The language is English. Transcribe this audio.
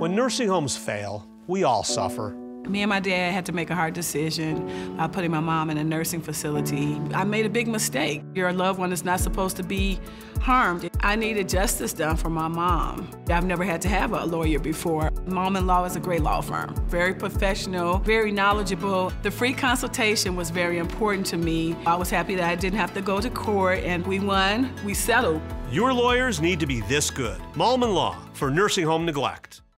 When nursing homes fail, we all suffer. Me and my dad had to make a hard decision by putting my mom in a nursing facility. I made a big mistake. Your loved one is not supposed to be harmed. I needed justice done for my mom. I've never had to have a lawyer before. Malman Law is a great law firm. Very professional, very knowledgeable. The free consultation was very important to me. I was happy that I didn't have to go to court and we won, we settled. Your lawyers need to be this good. Malman Law for nursing home neglect.